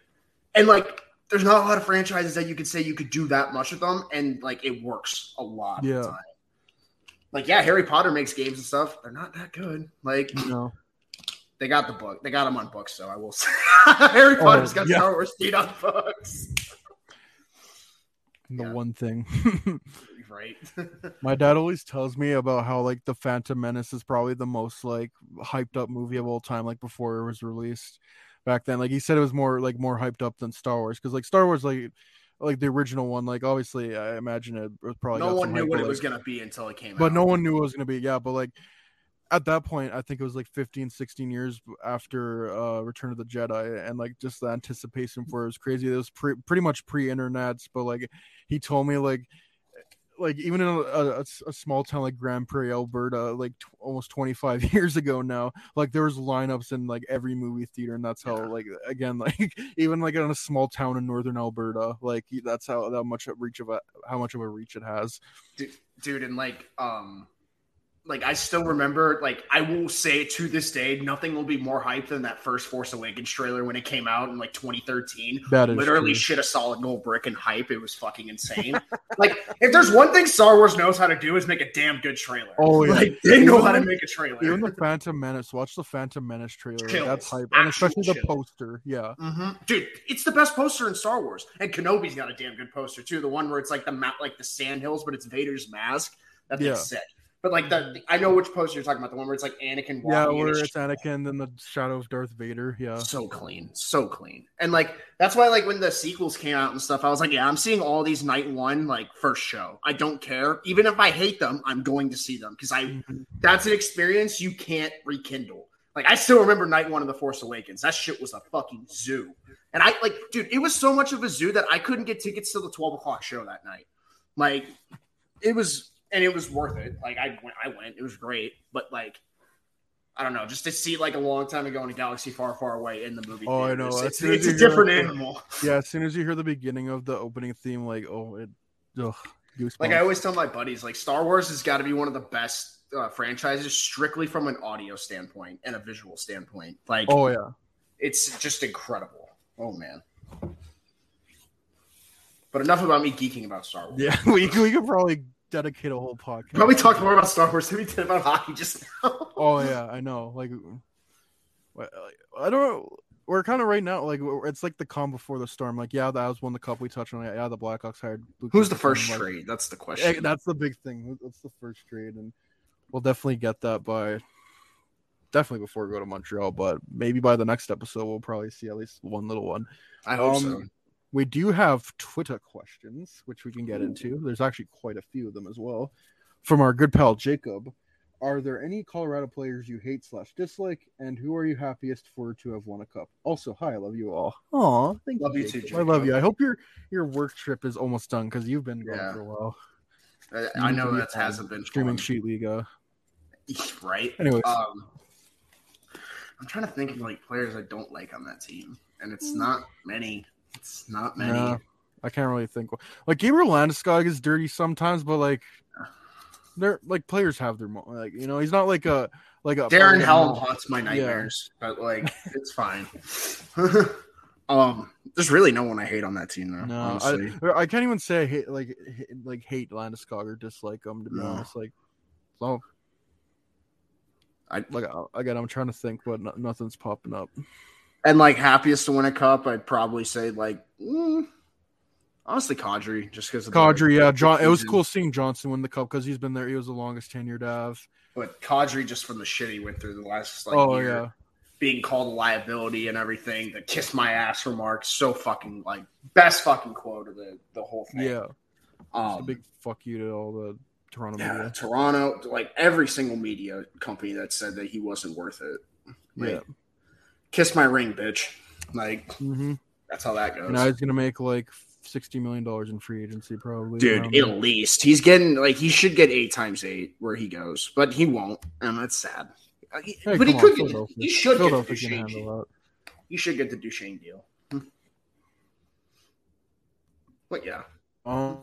and like there's not a lot of franchises that you could say you could do that much with them, and like it works a lot. Yeah. Of the time. Like yeah, Harry Potter makes games and stuff. They're not that good. Like know they got the book. They got them on books, so I will say Harry Oh, Potter's got yeah. Star Wars feet on books. the Yeah. one thing right. My dad always tells me about how like the Phantom Menace is probably the most like hyped up movie of all time, like before it was released back then. Like he said it was more like more hyped up than Star Wars because like Star Wars like like the original one, like obviously I imagine it was probably no one knew what it like- was gonna be until it came out. but no one knew it was gonna be yeah, but like at that point, I think it was like 15, 16 years after uh, Return of the Jedi, and like just the anticipation for it was crazy. It was pre- pretty much pre-internets, but like he told me like like even in a, a, a, small town like Grand Prairie, Alberta, like t- almost 25 years ago now, like there was lineups in like every movie theater, and that's how yeah. like again like even like in a small town in northern Alberta, like that's how that much reach of a how much of a reach it has. Dude, dude and like um like I still remember, like I will say to this day, nothing will be more hype than that first Force Awakens trailer when it came out in like 2013. That is literally true. shit a solid gold brick and hype. It was fucking insane. like if there's one thing Star Wars knows how to do is make a damn good trailer. Oh yeah, like, they know how to make a trailer. Even the Phantom Menace. Watch the Phantom Menace trailer. Chills. That's hype, and especially the poster. Yeah, mm-hmm. dude, it's the best poster in Star Wars. And Kenobi's got a damn good poster too. The one where it's like the map, like the sand hills, but it's Vader's mask. That's yeah. sick. But like the, I know which poster you're talking about. The one where it's like Anakin. Yeah, where it's Anakin and the shadow of Darth Vader. Yeah, so clean, so clean. And like that's why like when the sequels came out and stuff, I was like, yeah, I'm seeing all these night one like first show. I don't care, even if I hate them, I'm going to see them because I mm-hmm. that's an experience you can't rekindle. Like I still remember night one of the Force Awakens. That shit was a fucking zoo. And I like, dude, it was so much of a zoo that I couldn't get tickets to the 12 o'clock show that night. Like, it was and it was worth it. Like I went, I went. It was great, but like I don't know, just to see like a long time ago in a galaxy far, far away in the movie. Oh, I know. It's, it's, it's a different animal. Yeah, as soon as you hear the beginning of the opening theme, like oh, it, ugh, like I always tell my buddies, like Star Wars has got to be one of the best uh, franchises, strictly from an audio standpoint and a visual standpoint. Like, oh yeah, it's just incredible. Oh man. But enough about me geeking about Star Wars. Yeah, we, we could probably dedicate a whole podcast. Probably talked more about Star Wars than we did about hockey just now. oh yeah, I know. Like, I don't know. We're kind of right now, like it's like the calm before the storm. Like, yeah, that was one the cup we touched on. Yeah, the Blackhawks hired. Luke Who's the first like, trade? That's the question. That's the big thing. What's the first trade? And we'll definitely get that by definitely before we go to Montreal, but maybe by the next episode we'll probably see at least one little one. I hope um, so we do have Twitter questions, which we can get into. There's actually quite a few of them as well. From our good pal Jacob, are there any Colorado players you hate slash dislike, and who are you happiest for to have won a cup? Also, hi, I love you all. Aw, thank love you. you too, I love you. I hope your your work trip is almost done because you've been gone yeah. for a while. I, I know that hasn't been streaming fun. sheet league. Right. Anyway, um, I'm trying to think of like players I don't like on that team, and it's not many. It's not many. No, I can't really think. Like Gabriel Landeskog is dirty sometimes, but like they're like players have their like you know he's not like a like a Darren Helm haunts my nightmares, yeah. but like it's fine. um, there's really no one I hate on that team though. No, honestly. I, I can't even say I hate like like hate Landeskog or dislike him to be no. honest. Like, so I like again, I'm trying to think, but no, nothing's popping up. And like happiest to win a cup, I'd probably say like mm, honestly Kadri, just because Kadri, yeah, John. It was cool seeing Johnson win the cup because he's been there. He was the longest tenured Av. But Kadri, just from the shit he went through the last like oh year, yeah, being called a liability and everything, the kiss my ass remarks, so fucking like best fucking quote of the the whole thing. Yeah, um, a big fuck you to all the Toronto yeah, media. Toronto, like every single media company that said that he wasn't worth it. Like, yeah kiss my ring, bitch. Like mm-hmm. that's how that goes. Now he's gonna make like sixty million dollars in free agency, probably. Dude, at least he's getting like he should get eight times eight where he goes, but he won't, and that's sad. Uh, hey, but he could. Get, he should get the Duchene. He should get the Duchene deal. But yeah. Um,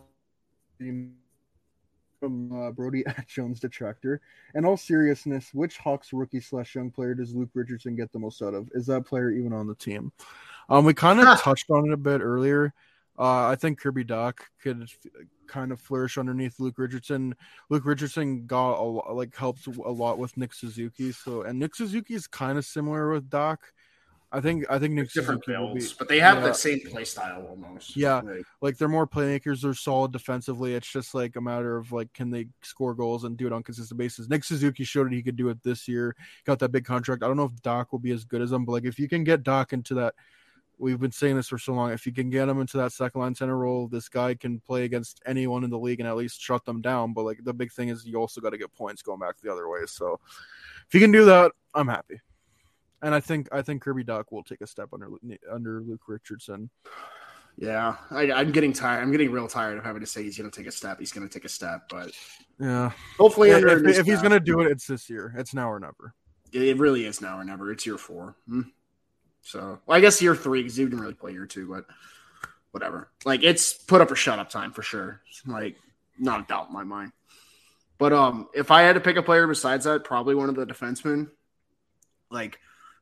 from uh, Brody at Jones Detractor. In all seriousness, which Hawks rookie slash young player does Luke Richardson get the most out of? Is that player even on the team? Um, we kind of touched on it a bit earlier. Uh, I think Kirby Dach could f- kind of flourish underneath Luke Richardson. Luke Richardson got a lot, like helped a lot with Nick Suzuki. So and Nick Suzuki is kind of similar with Dach. I think I think Nick different builds, be, but they have yeah. the same play style almost. Yeah, like, like, they're more playmakers. They're solid defensively. It's just like a matter of like can they score goals and do it on consistent basis. Nick Suzuki showed it he could do it this year. Got that big contract. I don't know if Dach will be as good as him, but like if you can get Dach into that, we've been saying this for so long. If you can get him into that second line center role, this guy can play against anyone in the league and at least shut them down. But like the big thing is you also got to get points going back the other way. So if you can do that, I'm happy. And I think I think Kirby Dach will take a step under under Luke Richardson. Yeah, I, I'm getting tired. I'm getting real tired of having to say he's going to take a step. He's going to take a step, but Yeah, hopefully, if, under if, if he's gonna do it, it's this year. It's now or never. it really is now or never. It's year four. Hmm. So, well, I guess year three because you didn't really play year two, but whatever. Like it's put up or shut up time for sure. Like not a doubt in my mind. But um, if I had to pick a player besides that, probably one of the defensemen. Like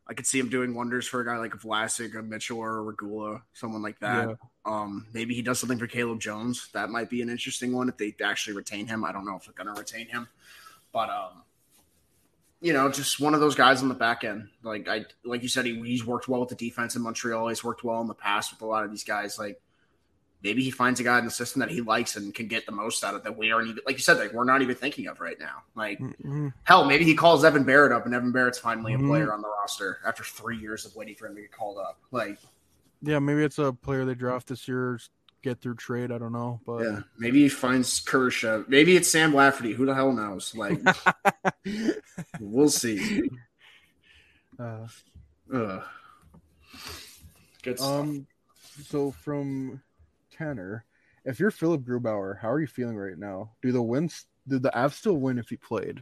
I could see him doing wonders for a guy like Vlasic, a Mitchell, or a Regula, someone like that. Yeah. Um, maybe he does something for Caleb Jones. That might be an interesting one if they actually retain him. I don't know if they're going to retain him, but um, you know, just one of those guys on the back end. Like I, like you said, he, he's worked well with the defense in Montreal. He's worked well in the past with a lot of these guys. Like maybe he finds a guy in the system that he likes and can get the most out of that we aren't even, like you said, like we're not even thinking of right now. Like Mhm. hell, maybe he calls Evan Barratt up and Evan Barratt's finally Mhm. a player on the roster after three years of waiting for him to get called up. Like, Yeah, maybe it's a player they draft this year, get through trade. I don't know, but yeah, maybe he finds Kurashev. Maybe it's Sam Lafferty. Who the hell knows? Like, we'll see. uh, Ugh. Good stuff. Um, so from Tanner, if you're Philipp Grubauer, how are you feeling right now? Do the wins? Did the Avs still win if he played?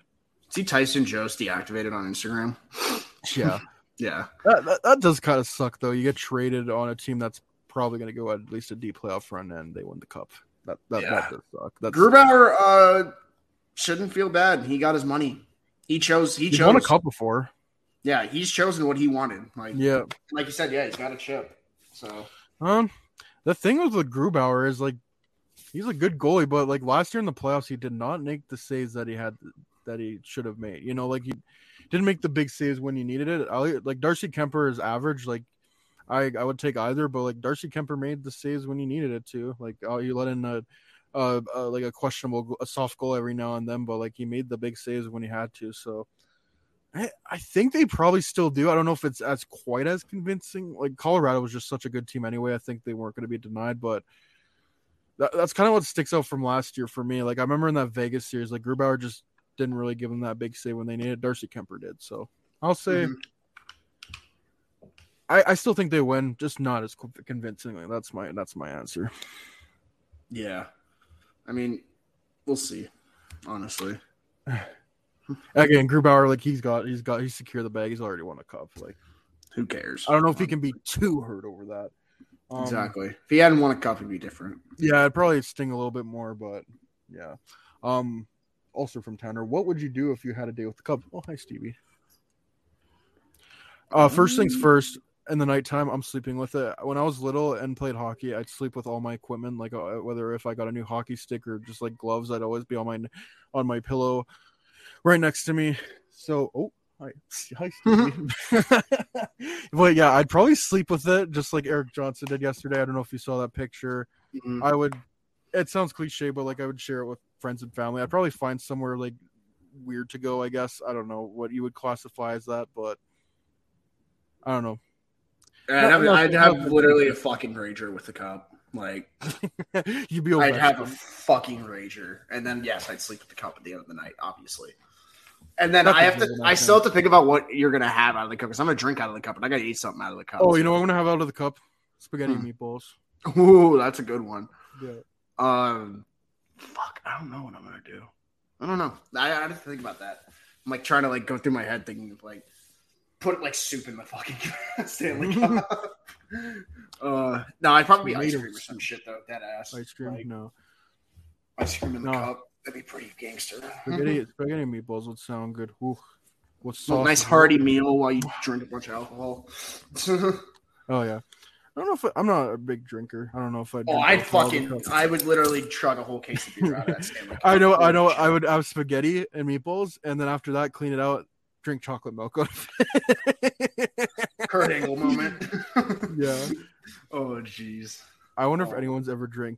see Tyson Jost deactivated on Instagram. Yeah, Yeah. that, that, that does kind of suck though. You get traded on a team that's probably going to go at least a deep playoff run and they win the cup. That that, Yeah. that does suck. That's Grubauer uh, shouldn't feel bad. He got his money. He chose. He he's chose. won a cup before. Yeah, he's chosen what he wanted. Like, Yeah. like you said, yeah, he's got a chip. So Um, the thing with with Grubauer is like he's a good goalie, but like last year in the playoffs, he did not make the saves that he had that he should have made. You know, like he didn't make the big saves when he needed it. I, like Darcy Kuemper is average. Like I I would take either, but like Darcy Kuemper made the saves when he needed it to. Like oh, you let in a. Uh, uh, like a questionable, a soft goal every now and then, but like he made the big saves when he had to. So, I, I think they probably still do. I don't know if it's as quite as convincing. Like Colorado was just such a good team anyway. I think they weren't going to be denied, but that, that's kind of what sticks out from last year for me. Like I remember in that Vegas series, like Grubauer just didn't really give them that big save when they needed. Darcy Kuemper did. So I'll say Mhm. I, I still think they win, just not as conv- convincingly. That's my that's my answer. yeah, I mean, we'll see. Honestly, Again, Grubauer, like he's got he's got he's secured the bag. He's already won a cup. Like who cares? I don't know if he can be too hurt over that. Um, exactly. If he hadn't won a cup, it'd be different. Yeah, it'd probably sting a little bit more, but yeah. Um, also from Tanner, what would you do if you had a day with the Cubs? Oh, hi, Stevie. Uh, first things first. In the nighttime, I'm sleeping with it. When I was little and played hockey, I'd sleep with all my equipment, like uh, whether if I got a new hockey stick or just like gloves, I'd always be on my on my pillow, right next to me. So, oh, hi, hi, but yeah, I'd probably sleep with it, just like Erik Johnson did yesterday. I don't know if you saw that picture. Mhm. I would. It sounds cliche, but like I would share it with friends and family. I'd probably find somewhere like weird to go. I guess I don't know what you would classify as that, but I don't know. I'd have, No, I'd have no. literally a fucking rager with the cop. Like You'd be. I'd have a fucking rager, and then yes, I'd sleep with the cop at the end of the night, obviously. And then That's I a have to. I one, still have to think about what you're gonna have out of the cup because I'm gonna drink out of the cup, and I gotta eat something out of the cup. Oh, you know what I'm gonna have out of the cup? Spaghetti Hmm. meatballs. Ooh, that's a good one. Yeah. Um, fuck, I don't know what I'm gonna do. I don't know. I, I have to think about that. I'm like trying to like go through my head, thinking of like put like soup in the fucking Stanley Cup. uh, no, I'd probably be ice Tomato cream or some shit though. Dead ass Ice cream? Like, no. ice cream in the No. cup. That'd be pretty gangster. Spaghetti, mm-hmm. spaghetti meatballs would sound good. Ooh. What Well, nice hearty meal while you drink a bunch of alcohol. Oh yeah. I don't know if I, I'm not a big drinker. I don't know if I. oh, I'd fucking, I would literally chug a whole case of beer out of that Stanley Cup. I know, I know. I would have spaghetti and meatballs, and then after that, clean it out, drink chocolate milk. out of it. Kurt Angle moment. yeah, oh, jeez. I wonder if Oh. anyone's ever drank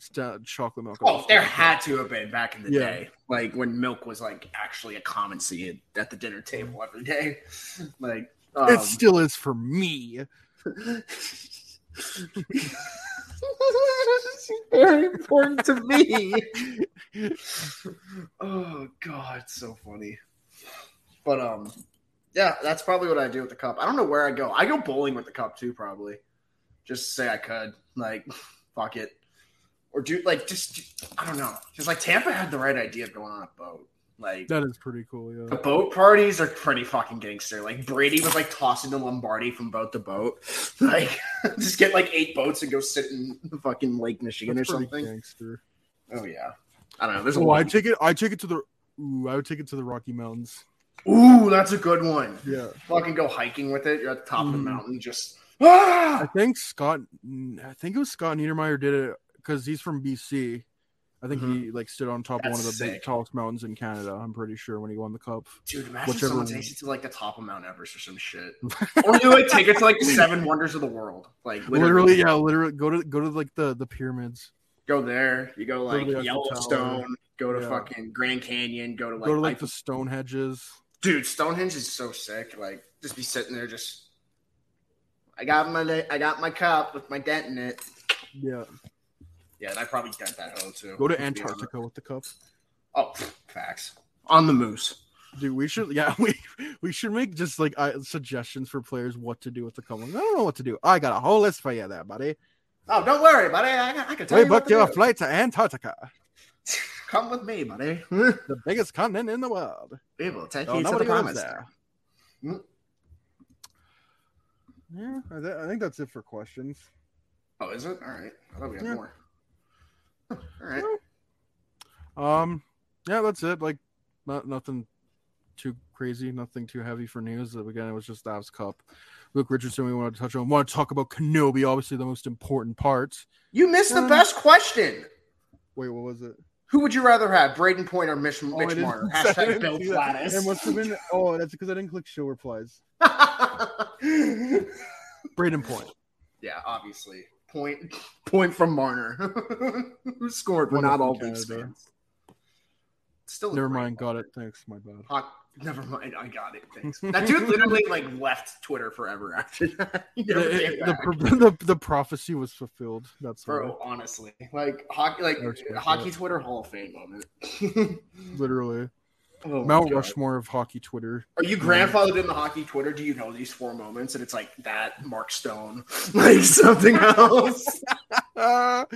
ch- chocolate milk. Oh, there had to have been back in the Yeah. day, like when milk was like actually a common scene at the dinner table every day. Like um, It still is for me. very important to me. oh god, it's so funny. But um, yeah, that's probably what I do with the cup. I don't know where I go. I go bowling with the cup too, probably. Just say I could, like, fuck it, or do like just I don't know. Just like Tampa had the right idea of going on a boat. Like That is pretty cool. Yeah, the boat parties are pretty fucking gangster. Like Brady was like tossing the Lombardi from boat to boat. Like just get like eight boats and go sit in fucking Lake Michigan That's or something. Gangster. Oh yeah. I don't know. There's a Oh, lot. I take it. I take it to the. Ooh, I would take it to the Rocky Mountains. Ooh, that's a good one. Yeah. Fucking go hiking with it. You're at the top of the Mhm. mountain, just I ah! think Scott. I think it was Scott Niedermayer did it because he's from BC. I think he mm-hmm. like stood on top of one of the That's big tallest mountains in Canada. I'm pretty sure when he won the cup. Dude, imagine Whichever someone one. takes it to like the top of Mount Everest or some shit. or you like take it to like the seven wonders of the world. Like Literally, yeah, literally go to go to like the the pyramids. Go there. You go like Eiffel Yellowstone. Go to Yeah. fucking Grand Canyon. Go to like, go to like the stone hedges. dude. Stonehenge is so sick. Like just be sitting there, just. I got my I got my cup with my dent in it. Yeah. Yeah, and I probably dent that hoe too. Go to. Antarctica with the cup. Oh, facts on the moose. Dude, we should yeah, we we should make just like uh, suggestions for players what to do with the cup. I don't know what to do. I got a whole list for you there, buddy. Oh, don't worry, buddy. I, I can tell We you what booked you a flight to Antarctica, Come with me, buddy. the biggest continent in the world. we will take you to the there. land. Yeah, I, th- I think that's it for questions. Oh, is it? All right. I thought we had Yeah. more. Huh, All right. Um, yeah, that's it. Like, not nothing too crazy, nothing too heavy for news. Again, it was just Avs Cup. Luke Richardson, we wanted to touch on. We Want to talk about Kenobi? Obviously, the most important part. You missed the Um, best question. Wait, what was it? Who would you rather have, Brayden Point or Mitch, Oh, I Mitch didn't- Marner? Hashtag Bill see that. It must have been. Oh, that's because I didn't click show replies. Brayden Point. yeah, obviously. Point point from Marner. Who scored? We're not all Leafs fans. Still Never mind. Got it. Thanks. My bad. Hawk, never mind. I got it. Thanks. That dude literally like left Twitter forever after that. The, the, the, the prophecy was fulfilled. That's. Bro, honestly, like hockey, like hockey that. Twitter Hall of Fame moment. Literally. Oh Mount. Rushmore of hockey Twitter. Are you grandfathered in the hockey Twitter? Do you know these four moments? And it's like that, Mark Stone, like something else. Uh, I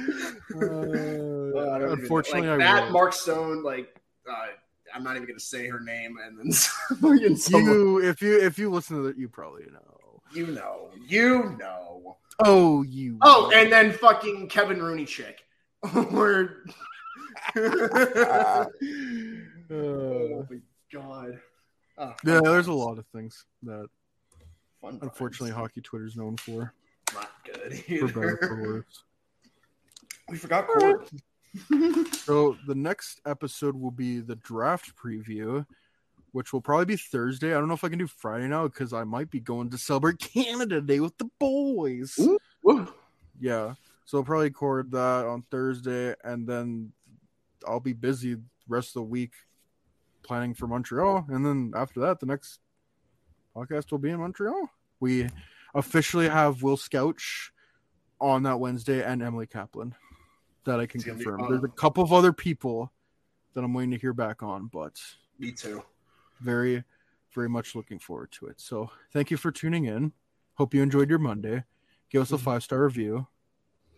don't unfortunately, like I that will. Mark Stone, like uh, I'm not even gonna say her name, and then fucking someone, you, if you if you listen to that, you probably know. you know, you know. Oh, you. Oh, and then fucking Kevin Rooney chick. Or oh my god. Oh, yeah, there's a lot of things that fun times. unfortunately hockey Twitter's known for, not good. for better for worse. We forgot Court. So the next episode will be the draft preview, which will probably be Thursday. I don't know if I can do Friday now because I might be going to celebrate Canada Day with the boys. Ooh. Woo. Yeah. So I'll probably record that on Thursday and then I'll be busy the rest of the week planning for Montreal. And then after that, the next podcast will be in Montreal. We officially have Will Scouch on that Wednesday and Emily Kaplan that I can It's be confirm. There's a couple of other people that I'm waiting to hear back on, but Me too. very, very much looking forward to it. So thank you for tuning in. Hope you enjoyed your Monday. Give us a Mm-hmm. five star review.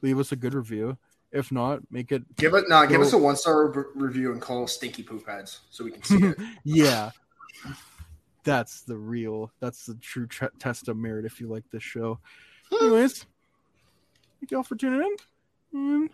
Leave us a good review. If not, make it Give it nah, give us a one star re- review and call stinky poop heads so we can see it. yeah. That's the real. That's the true tre- test of merit. If you like this show, hmm. anyways, thank y'all for tuning in. And